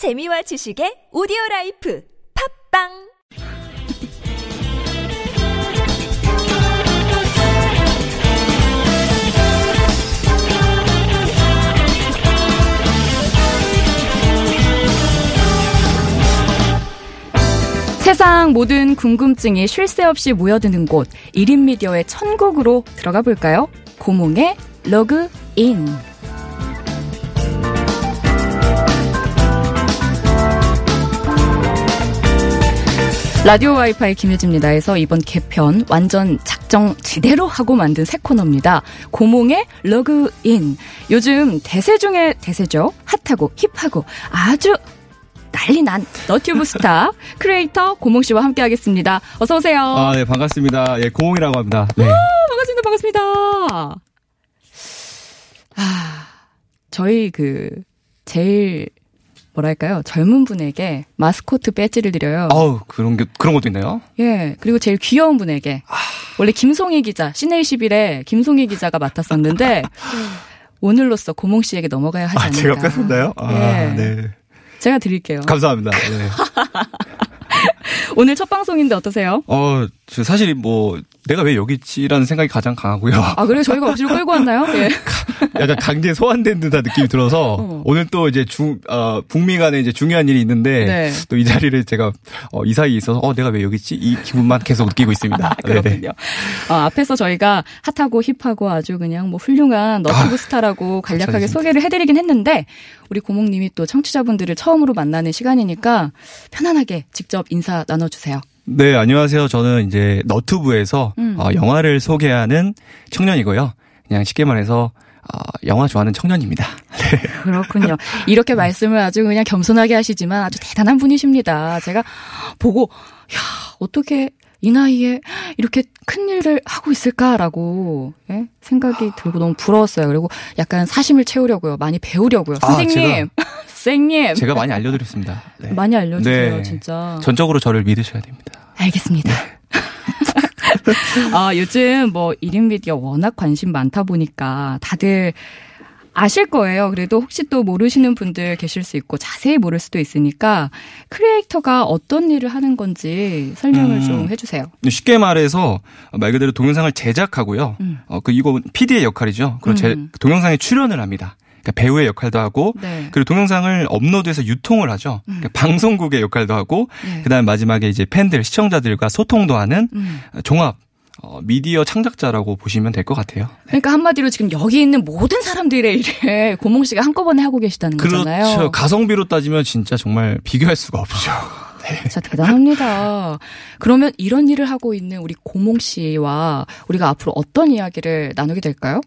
재미와 지식의 오디오 라이프 팟빵 세상 모든 궁금증이 쉴 새 없이 모여드는 곳 1인 미디어의 천국으로 들어가 볼까요? 고몽의 로그인 라디오 와이파이 김효진입니다에서 이번 개편 완전 작정 지대로 하고 만든 새 코너입니다. 고몽의 로그인. 요즘 대세 중에 대세죠. 핫하고 힙하고 아주 난리 난 너튜브 스타 크리에이터 고몽 씨와 함께 하겠습니다. 어서 오세요. 아, 네, 반갑습니다. 예, 고몽이라고 합니다. 네. 반갑습니다. 반갑습니다. 아, 저희 그 제일 뭐랄까요? 젊은 분에게 마스코트 배지를 드려요. 아우, 그런 게, 그런 것도 있나요? 예. 그리고 제일 귀여운 분에게 원래 김송희 기자, 시네이11의 김송희 기자가 맡았었는데 오늘로써 고몽 씨에게 넘어가야 하지 아, 않을까. 제가 뺐었나요? 아, 예. 네. 제가 드릴게요. 감사합니다. 네. 오늘 첫 방송인데 어떠세요? 어, 저 사실 뭐, 내가 왜 여기 있지라는 생각이 가장 강하고요. 아, 그래요? 저희가 억지로 끌고 왔나요? 예. 약간 강제 소환된 듯한 느낌이 들어서, 어. 오늘 또 이제 중, 어, 북미 간에 이제 중요한 일이 있는데, 네. 또이 자리를 제가, 어, 이 사이에 있어서, 어, 내가 왜 여기 있지? 이 기분만 계속 느끼고 있습니다. 네네. 그렇군요. 어, 앞에서 저희가 핫하고 힙하고 아주 그냥 뭐 훌륭한 너튜브 아, 스타라고 간략하게. 소개를 해드리긴 했는데 우리 고목님이 또 청취자분들을 처음으로 만나는 시간이니까 편안하게 직접 인사 나눠주세요. 네, 안녕하세요. 저는 이제 너튜브에서 음. 어, 영화를 소개하는 청년이고요. 그냥 쉽게 말해서 어, 영화 좋아하는 청년입니다. 그렇군요. 이렇게 말씀을 아주 그냥 겸손하게 하시지만 아주 대단한 분이십니다. 제가 보고 야 어떻게 이 나이에 이렇게 큰 일을 하고 있을까라고 예? 생각이 들고 너무 부러웠어요. 그리고 약간 사심을 채우려고요. 많이 배우려고요. 아, 선생님, 선생님 제가 많이 알려드렸습니다. 네. 많이 알려주세요, 네. 진짜. 전적으로 저를 믿으셔야 됩니다. 알겠습니다. 아, 요즘 뭐 1인 미디어 워낙 관심 많다 보니까 다들 아실 거예요. 그래도 혹시 또 모르시는 분들 계실 수 있고 자세히 모를 수도 있으니까 크리에이터가 어떤 일을 하는 건지 설명을 음. 좀 해주세요. 쉽게 말해서 말 그대로 동영상을 제작하고요. 음. 어, 그 이거 PD의 역할이죠. 그리고 제, 음. 동영상에 출연을 합니다. 그러니까 배우의 역할도 하고 네. 그리고 동영상을 업로드해서 유통을 하죠. 그러니까 방송국의 역할도 하고 네. 그다음 마지막에 이제 팬들 시청자들과 소통도 하는 음. 종합 어, 미디어 창작자라고 보시면 될 것 같아요. 그러니까 한마디로 지금 여기 있는 모든 사람들의 일을 고몽 씨가 한꺼번에 하고 계시다는 거잖아요. 그렇죠. 가성비로 따지면 진짜 정말 비교할 수가 없죠. 진짜 대단합니다. 그러면 이런 일을 하고 있는 우리 고몽 씨와 우리가 앞으로 어떤 이야기를 나누게 될까요?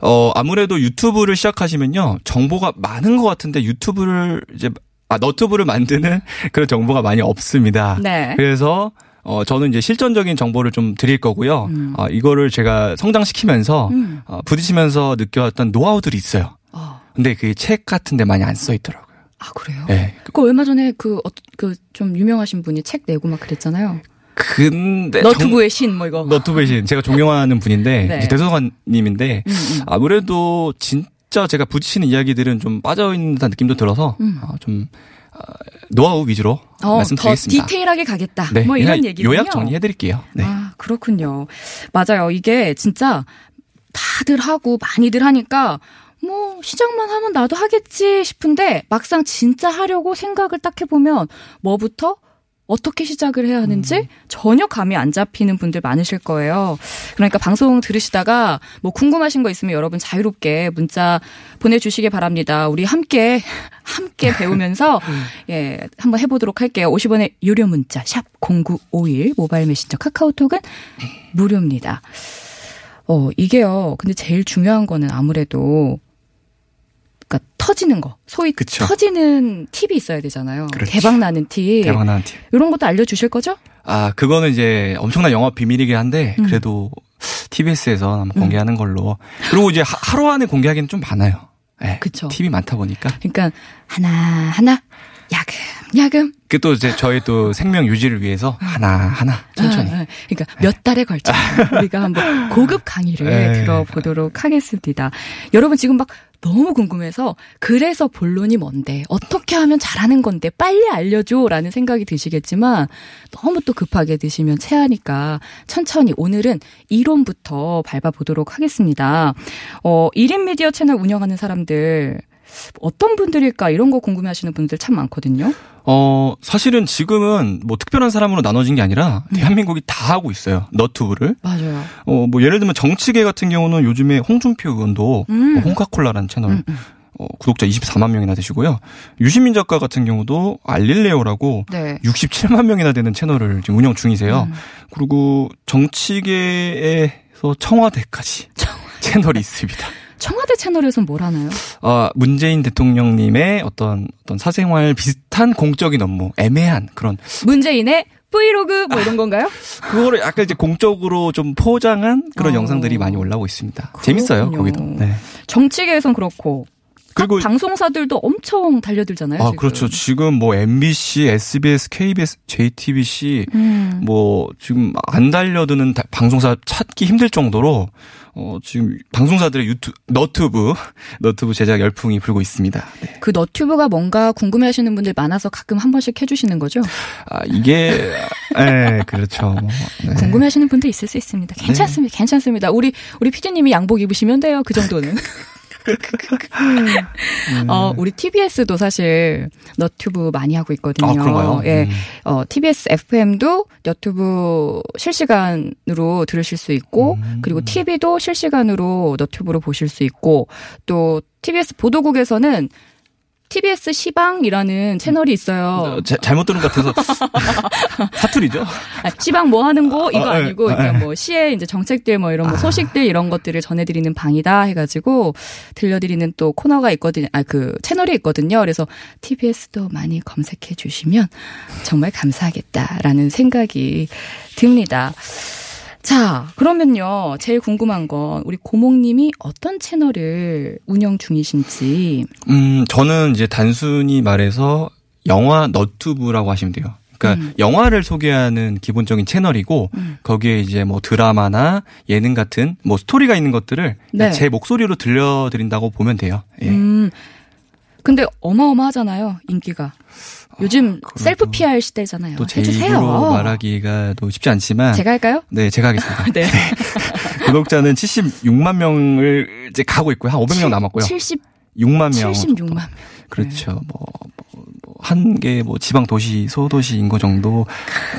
어, 아무래도 유튜브를 시작하시면요. 정보가 많은 것 같은데 유튜브를 이제, 아, 너튜브를 만드는 그런 정보가 많이 없습니다. 네. 그래서, 어, 저는 이제 실전적인 정보를 좀 드릴 거고요. 음. 어, 이거를 제가 성장시키면서, 음. 어, 부딪히면서 느껴왔던 노하우들이 있어요. 어. 근데 그게 책 같은 데 많이 안 써 있더라고요. 아 그래요? 네. 그 얼마 전에 그 그 좀 유명하신 분이 책 내고 막 그랬잖아요. 근데. 너튜브의 신 뭐 이거. 너튜브의 신. 제가 존경하는 분인데, 네. 이제 대소관님인데, 음, 음. 아무래도 진짜 제가 부딪히는 이야기들은 좀 빠져 있는 듯한 느낌도 들어서 음. 어, 좀 어, 노하우 위주로 어, 더 말씀드리겠습니다. 디테일하게 가겠다. 네, 뭐 이런 얘기군요. 요약 정리해드릴게요. 네. 아 그렇군요. 맞아요. 이게 진짜 다들 하고 많이들 하니까 뭐 시작만 하면 나도 하겠지 싶은데 막상 진짜 하려고 생각을 딱 해보면 뭐부터 어떻게 시작을 해야 하는지 음. 전혀 감이 안 잡히는 분들 많으실 거예요. 그러니까 방송 들으시다가 뭐 궁금하신 거 있으면 여러분 자유롭게 문자 보내주시기 바랍니다. 우리 함께 함께 배우면서 음. 예 한번 해보도록 할게요. 50원의 유료 문자 샵 #0951 모바일 메신저 카카오톡은 무료입니다. 어 이게요. 근데 제일 중요한 거는 아무래도 터지는 거, 소위 그쵸. 터지는 팁이 있어야 되잖아요. 그렇죠. 대박 나는 팁. 대박 나는 팀. 이런 것도 알려주실 거죠? 아, 그거는 이제 엄청난 영업 비밀이긴 한데, 음. 그래도 TBS에서 한번 공개하는 걸로. 그리고 이제 하- 하루 안에 공개하기는 좀 많아요. 네, 그쵸. 팁이 많다 보니까. 그러니까 하나 하나 야금 야금 그 또 이제 저희 또 생명 유지를 위해서 하나하나 천천히. 아, 아. 그러니까 몇 달에 걸쳐 우리가 한번 고급 강의를 네. 들어보도록 하겠습니다. 여러분 지금 막 너무 궁금해서 그래서 본론이 뭔데 어떻게 하면 잘하는 건데 빨리 알려줘라는 생각이 드시겠지만 너무 또 급하게 드시면 체하니까 천천히 오늘은 이론부터 밟아보도록 하겠습니다. 어, 1인 미디어 채널 운영하는 사람들 어떤 분들일까 이런 거 궁금해하시는 분들 참 많거든요. 어, 사실은 지금은 뭐 특별한 사람으로 나눠진 게 아니라 네. 대한민국이 다 하고 있어요. 너튜브를. 맞아요. 어, 뭐 예를 들면 정치계 같은 경우는 요즘에 홍준표 의원도 음. 뭐 홍카콜라라는 채널 음, 음. 어, 구독자 24만 명이나 되시고요. 유시민 작가 같은 경우도 알릴레오라고 네. 67만 명이나 되는 채널을 지금 운영 중이세요. 음. 그리고 정치계에서 청와대까지 채널이 있습니다. 청와대 채널에선 뭘 하나요? 아, 문재인 대통령님의 어떤 어떤 사생활 비슷한 공적인 업무, 애매한 그런 문재인의 브이로그 뭐 이런 건가요? 그거를 약간 이제 공적으로 좀 포장한 그런 어. 영상들이 많이 올라오고 있습니다. 재밌어요, 그렇군요. 거기도. 네. 정치계에선 그렇고 그리고 각 방송사들도 엄청 달려들잖아요. 아, 지금. 그렇죠. 지금 뭐 MBC, SBS, KBS, JTBC 음. 뭐 지금 안 달려드는 다- 방송사 찾기 힘들 정도로 어 지금 방송사들의 유튜 너튜브 너튜브 제작 열풍이 불고 있습니다. 네. 그 너튜브가 뭔가 궁금해 하시는 분들 많아서 가끔 한 번씩 해주시는 거죠? 아 이게 예 그렇죠. 뭐, 네. 궁금해 하시는 분들 있을 수 있습니다. 괜찮습니다. 괜찮습니다. 우리 우리 PD님이 양복 입으시면 돼요. 그 정도는. 어, 우리 TBS도 사실 너튜브 많이 하고 있거든요. 아 그런가요? 예. 음. 어, TBS FM도 너튜브 실시간으로 들으실 수 있고, 음. 그리고 TV도 실시간으로 너튜브로 보실 수 있고, 또 TBS 보도국에서는 TBS 시방이라는 채널이 있어요. 어, 자- 잘못 들은 것 같아서 사투리죠. 아, 시방 뭐 하는 거 이거 어, 예, 아니고 어, 그러니까 예. 뭐 시의 이제 정책들 뭐 이런 뭐 아. 소식들 이런 것들을 전해드리는 방이다 해가지고 들려드리는 또 코너가 있거든요. 아 그 채널이 있거든요. 그래서 TBS도 많이 검색해 주시면 정말 감사하겠다라는 생각이 듭니다. 자, 그러면요. 제일 궁금한 건 우리 고목님이 어떤 채널을 운영 중이신지. 음 저는 이제 단순히 말해서 영화 너튜브라고 하시면 돼요. 그러니까 음. 영화를 소개하는 기본적인 채널이고 음. 거기에 이제 뭐 드라마나 예능 같은 뭐 스토리가 있는 것들을 네. 제 목소리로 들려드린다고 보면 돼요. 예. 음. 근데 어마어마하잖아요, 인기가. 요즘 그래도 셀프 PR 시대잖아요. 또제 해주세요. 말하기가 또 쉽지 않지만 제가 할까요? 네 제가 하겠습니다. 네. 구독자는 76만 명을 이제 가고 있고요. 한 500명 남았고요. 70, 6만 명. 76만 명. 그렇죠. 뭐, 한 개 뭐 지방 도시 소도시 인구 정도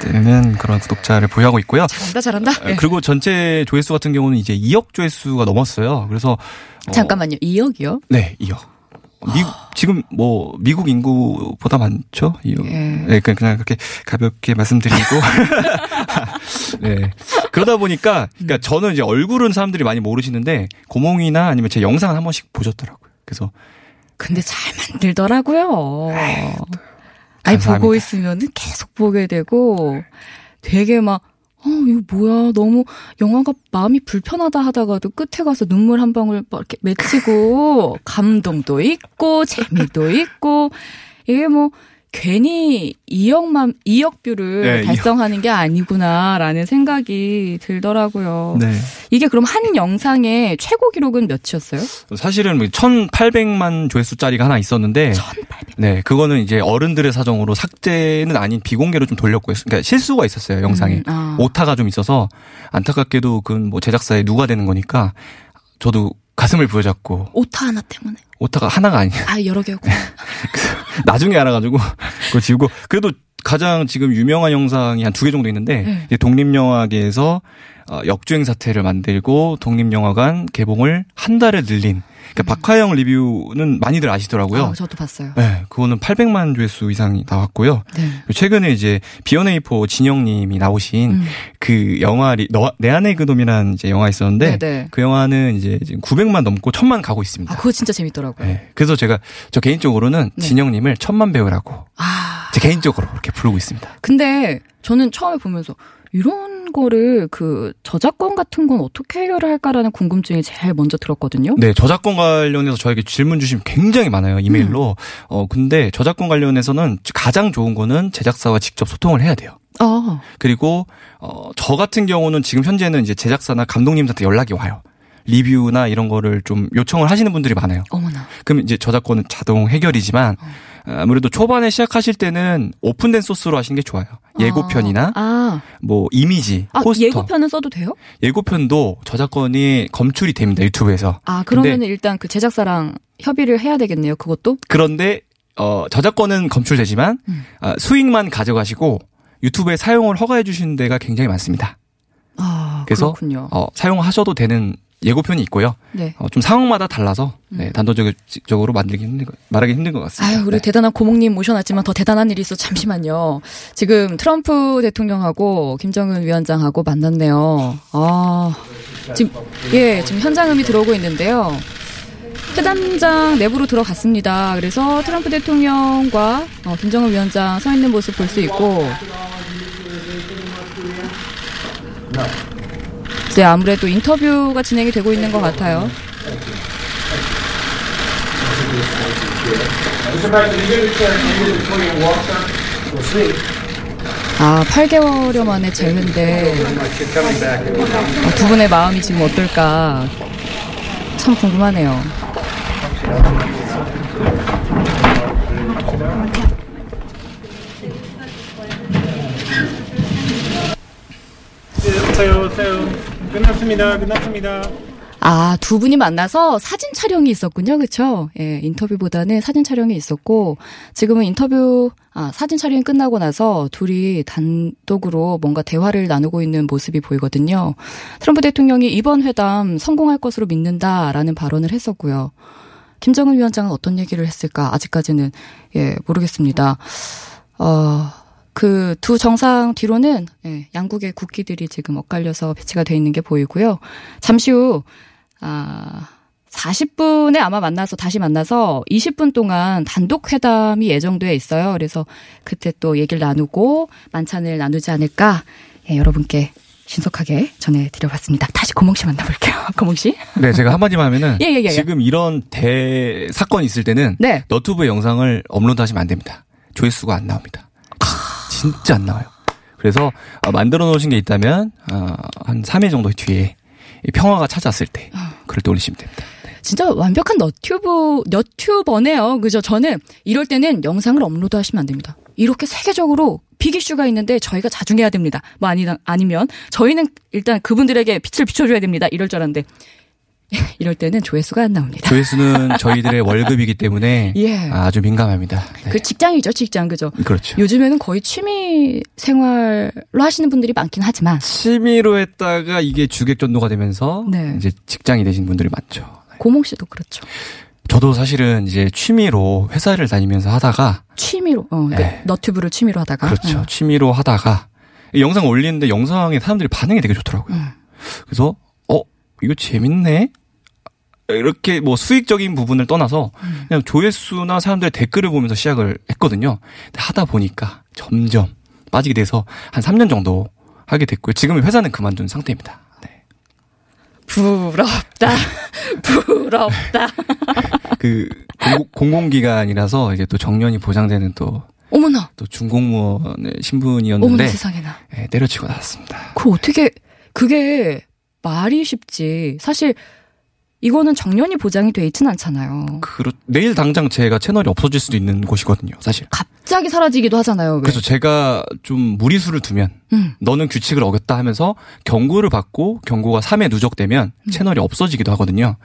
되는 그런 구독자를 보유하고 있고요. 잘한다, 잘한다. 네. 그리고 전체 조회수 같은 경우는 이제 2억 조회수가 넘었어요. 그래서 어, 잠깐만요. 2억이요? 네, 2억. 미국 지금 뭐 미국 인구보다 많죠? 2억. 예. 네, 그냥 그냥 그렇게 가볍게 말씀드리고 네. 그러다 보니까 그러니까 저는 이제 얼굴은 사람들이 많이 모르시는데 고몽이나 아니면 제 영상은 한 번씩 보셨더라고요. 그래서 근데 잘 만들더라고요. 아니, 감사합니다. 보고 있으면 계속 보게 되고 되게 막, 어, 이거 뭐야. 너무 영화가 마음이 불편하다 하다가도 끝에 가서 눈물 한 방울 막 이렇게 맺히고 감동도 있고 재미도 있고 이게 뭐 괜히 2억만 2억 뷰를 네, 달성하는 게 아니구나라는 생각이 들더라고요. 네. 이게 그럼 한 영상의 최고 기록은 몇이었어요? 사실은 뭐 1,800만 조회수짜리가 하나 있었는데 1800. 네, 그거는 이제 어른들의 사정으로 삭제는 아닌 비공개로 좀 돌렸고요. 그러니까 실수가 있었어요, 영상에. 음, 아. 오타가 좀 있어서 안타깝게도 그건 뭐 제작사에 누가 되는 거니까 저도 가슴을 부여잡고 오타 하나 때문에. 오타가 하나가 아니에요. 아, 여러 개였구나. 나중에 알아가지고 그거 지우고 그래도 가장 지금 유명한 영상이 한 두 개 정도 있는데 네. 독립영화계에서 어, 역주행 사태를 만들고 독립영화관 개봉을 한 달을 늘린 그러니까 박화영 리뷰는 많이들 아시더라고요. 아, 저도 봤어요. 네, 그거는 800만 조회수 이상이 나왔고요. 네. 최근에 이제 B1A4 진영님이 나오신 음. 그 영화 리, 너, 내 안의 그놈이라는 이제 영화 있었는데 네네. 그 영화는 이제 지금 900만 넘고 1000만 가고 있습니다. 아, 그거 진짜 재밌더라고요. 네, 그래서 제가 저 개인적으로는 네. 진영님을 천만 배우라고 아. 제 개인적으로 이렇게 부르고 있습니다. 근데 저는 처음에 보면서 이런 거를 그 저작권 같은 건 어떻게 해결을 할까라는 궁금증이 제일 먼저 들었거든요. 네, 저작권 관련해서 저에게 질문 주시면 굉장히 많아요, 이메일로. 음. 어, 근데 저작권 관련해서는 가장 좋은 거는 제작사와 직접 소통을 해야 돼요. 아. 그리고, 어, 저 같은 경우는 지금 현재는 이제 제작사나 감독님한테 연락이 와요. 리뷰나 이런 거를 좀 요청을 하시는 분들이 많아요. 어머나. 그럼 이제 저작권은 자동 해결이지만 아무래도 초반에 시작하실 때는 오픈된 소스로 하시는 게 좋아요. 예고편이나 아, 뭐 이미지, 아 포스터. 예고편은 써도 돼요? 예고편도 저작권이 검출이 됩니다. 유튜브에서. 아, 그러면 일단 그 제작사랑 협의를 해야 되겠네요. 그것도? 그런데 어 저작권은 검출되지만 음. 아, 수익만 가져가시고 유튜브에 사용을 허가해 주시는 데가 굉장히 많습니다. 아, 그래서 그렇군요. 어, 사용하셔도 되는 예고편이 있고요. 네. 어, 좀 상황마다 달라서 네, 단도직적으로 만들기 힘든 거, 말하기 힘든 것 같습니다. 아유, 우리 네. 대단한 고목님 모셔놨지만 더 대단한 일이 있어. 잠시만요. 지금 트럼프 대통령하고 김정은 위원장하고 만났네요. 아, 지금, 예, 지금 현장음이 들어오고 있는데요. 회담장 내부로 들어갔습니다. 그래서 트럼프 대통령과 어, 김정은 위원장 서 있는 모습 볼 수 있고. 이제 아무래도 인터뷰가 진행이 되고 있는 것 같아요. 아, 8개월여 만에 재회인데 아, 두 분의 마음이 지금 어떨까 참 궁금하네요. 네, 오세요, 오세요. 끝났습니다, 끝났습니다. 아, 두 분이 만나서 사진 촬영이 있었군요. 그쵸? 예, 인터뷰보다는 사진 촬영이 있었고, 지금은 인터뷰, 아, 사진 촬영이 끝나고 나서 둘이 단독으로 뭔가 대화를 나누고 있는 모습이 보이거든요. 트럼프 대통령이 이번 회담 성공할 것으로 믿는다라는 발언을 했었고요. 김정은 위원장은 어떤 얘기를 했을까? 아직까지는, 예, 모르겠습니다. 어, 그 두 정상 뒤로는 예, 양국의 국기들이 지금 엇갈려서 배치가 돼 있는 게 보이고요. 잠시 후 아, 40분에 아마 만나서 다시 만나서 20분 동안 단독 회담이 예정돼 있어요. 그래서 그때 또 얘기를 나누고 만찬을 나누지 않을까 예, 여러분께 신속하게 전해드려봤습니다. 다시 고몽 씨 만나볼게요. 고몽 씨. 네, 제가 한마디만 하면은 예, 예, 예, 예. 지금 이런 대 사건이 있을 때는 네. 너튜브 영상을 업로드하시면 안 됩니다. 조회수가 안 나옵니다. 진짜 안 나와요. 그래서 어, 만들어 놓으신 게 있다면 어, 한 3일 정도 뒤에 이 평화가 찾아왔을 때 그럴 때 올리시면 됩니다. 네. 진짜 완벽한 너튜브, 너튜버네요. 그죠? 저는 이럴 때는 영상을 업로드 하시면 안 됩니다. 이렇게 세계적으로 빅 이슈가 있는데 저희가 자중해야 됩니다. 뭐 아니, 아니면 저희는 일단 그분들에게 빛을 비춰줘야 됩니다. 이럴 줄 알았는데. 이럴 때는 조회수가 안 나옵니다. 조회수는 저희들의 월급이기 때문에 예. 아주 민감합니다. 네. 그 직장이죠, 직장. 그죠? 그렇죠. 요즘에는 거의 취미 생활로 하시는 분들이 많긴 하지만. 취미로 했다가 이게 주객 전도가 되면서 네. 이제 직장이 되신 분들이 많죠. 고몽 씨도 그렇죠. 저도 사실은 이제 취미로 회사를 다니면서 하다가 취미로, 어, 그러니까 네. 너튜브를 취미로 하다가. 그렇죠. 어. 취미로 하다가 이 영상 올리는데 영상에 사람들이 반응이 되게 좋더라고요. 음. 그래서 어 이거 재밌네. 이렇게 뭐 수익적인 부분을 떠나서 음. 그냥 조회수나 사람들의 댓글을 보면서 시작을 했거든요. 하다 보니까 점점 빠지게 돼서 한 3년 정도 하게 됐고요. 지금 회사는 그만둔 상태입니다. 네. 부럽다. 부럽다. 그 공공- 공공기관이라서 이제 또 정년이 보장되는 또, 어머나. 또 중공무원의 신분이었는데 세상에나. 예, 때려치고 나왔습니다. 그 어떻게 그게 말이 쉽지. 사실 이거는 정년이 보장이 돼 있진 않잖아요. 그렇 내일 당장 제가 채널이 없어질 수도 있는 곳이거든요, 사실. 갑자기 사라지기도 하잖아요. 왜? 그래서 제가 좀 무리수를 두면 음. 너는 규칙을 어겼다 하면서 경고를 받고 경고가 3회 누적되면 음. 채널이 없어지기도 하거든요.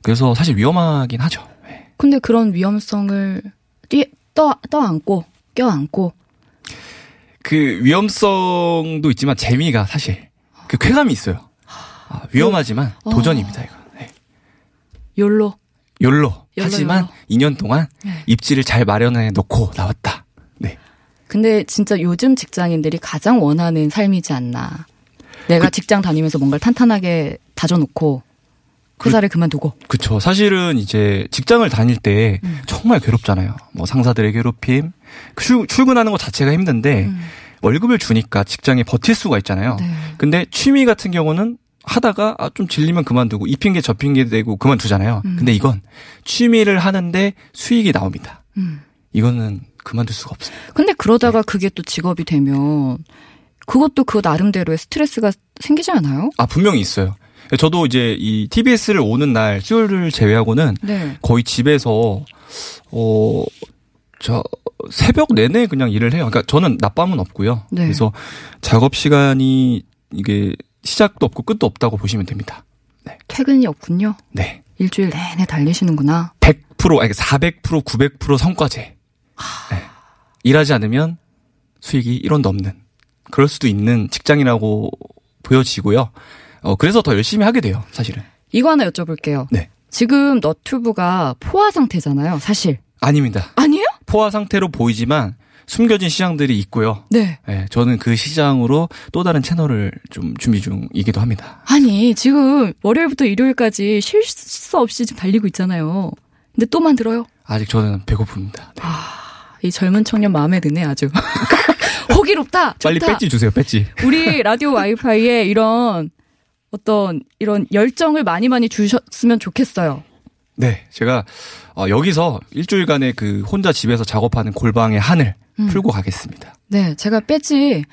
그래서 사실 위험하긴 하죠. 네. 근데 그런 위험성을 뛰, 떠, 떠안고 껴안고 그 위험성도 있지만 재미가 사실 그 쾌감이 있어요. 아, 위험하지만 어. 도전입니다, 이거. 네. 욜로 욜로. 하지만 욜로. 2년 동안 네. 입지를 잘 마련해 놓고 나왔다. 네. 근데 진짜 요즘 직장인들이 가장 원하는 삶이지 않나. 내가 직장 다니면서 뭔가를 탄탄하게 다져놓고 회사를 그, 만두고 그쵸. 사실은 이제 직장을 다닐 때 음. 정말 괴롭잖아요. 뭐 상사들의 괴롭힘, 출, 출근하는 것 자체가 힘든데 월급을 주니까 직장에 버틸 수가 있잖아요. 네. 근데 취미 같은 경우는 하다가 아, 좀 질리면 그만두고 이 핑계 저 핑계 대고 그만두잖아요. 근데 이건 취미를 하는데 수익이 나옵니다. 음. 이거는 그만둘 수가 없어요. 근데 그러다가 그게 또 직업이 되면 그것도 그 나름대로의 스트레스가 생기지 않아요? 아 분명히 있어요. 저도 이제 이 TBS를 오는 날 수요일을 제외하고는 네. 거의 집에서 어, 저 새벽 내내 그냥 일을 해요. 그러니까 저는 낮밤은 없고요. 네. 그래서 작업 시간이 이게 시작도 없고 끝도 없다고 보시면 됩니다. 네. 퇴근이 없군요. 네. 일주일 내내 달리시는구나. 100% 아니 400% 900% 성과제. 네. 일하지 않으면 수익이 1원도 없는 그럴 수도 있는 직장이라고 보여지고요. 어 그래서 더 열심히 하게 돼요, 사실은. 이거 하나 여쭤볼게요. 네. 지금 너튜브가 포화 상태잖아요, 사실. 아닙니다. 아니에요? 포화 상태로 보이지만 숨겨진 시장들이 있고요. 네. 네, 저는 그 시장으로 또 다른 채널을 좀 준비 중이기도 합니다. 아니, 지금 월요일부터 일요일까지 쉴 수 없이 지금 달리고 있잖아요. 근데 또 만들어요? 아직 저는 배고픕니다. 네. 아, 이 젊은 청년 마음에 드네, 아주. 호기롭다! 빨리 좋다. 배지 주세요, 배지. 우리 라디오 와이파이에 이런 어떤 이런 열정을 많이 많이 주셨으면 좋겠어요. 네, 제가 어, 여기서 일주일간의 그 혼자 집에서 작업하는 골방의 한을 음. 풀고 가겠습니다. 네, 제가 빼지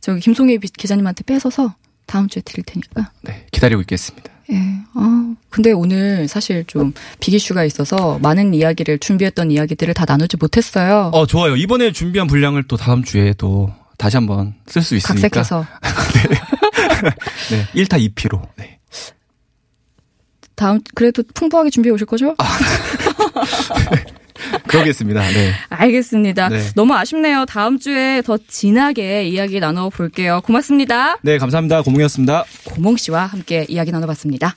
저기 김송혜 비- 기자님한테 뺏어서 다음 주에 드릴 테니까. 네, 기다리고 있겠습니다. 예. 아, 근데 오늘 사실 좀 빅이슈가 있어서 많은 이야기를 준비했던 이야기들을 다 나누지 못했어요. 어, 좋아요. 이번에 준비한 분량을 또 다음 주에 또 다시 한번 쓸 수 있으니까. 각색해서 네, 1타 2피로. 네. 다음 그래도 풍부하게 준비해 오실 거죠? 그러겠습니다. 네. 알겠습니다. 네. 너무 아쉽네요. 다음 주에 더 진하게 이야기 나눠 볼게요. 고맙습니다. 네, 감사합니다. 고몽이었습니다. 고몽 씨와 함께 이야기 나눠봤습니다.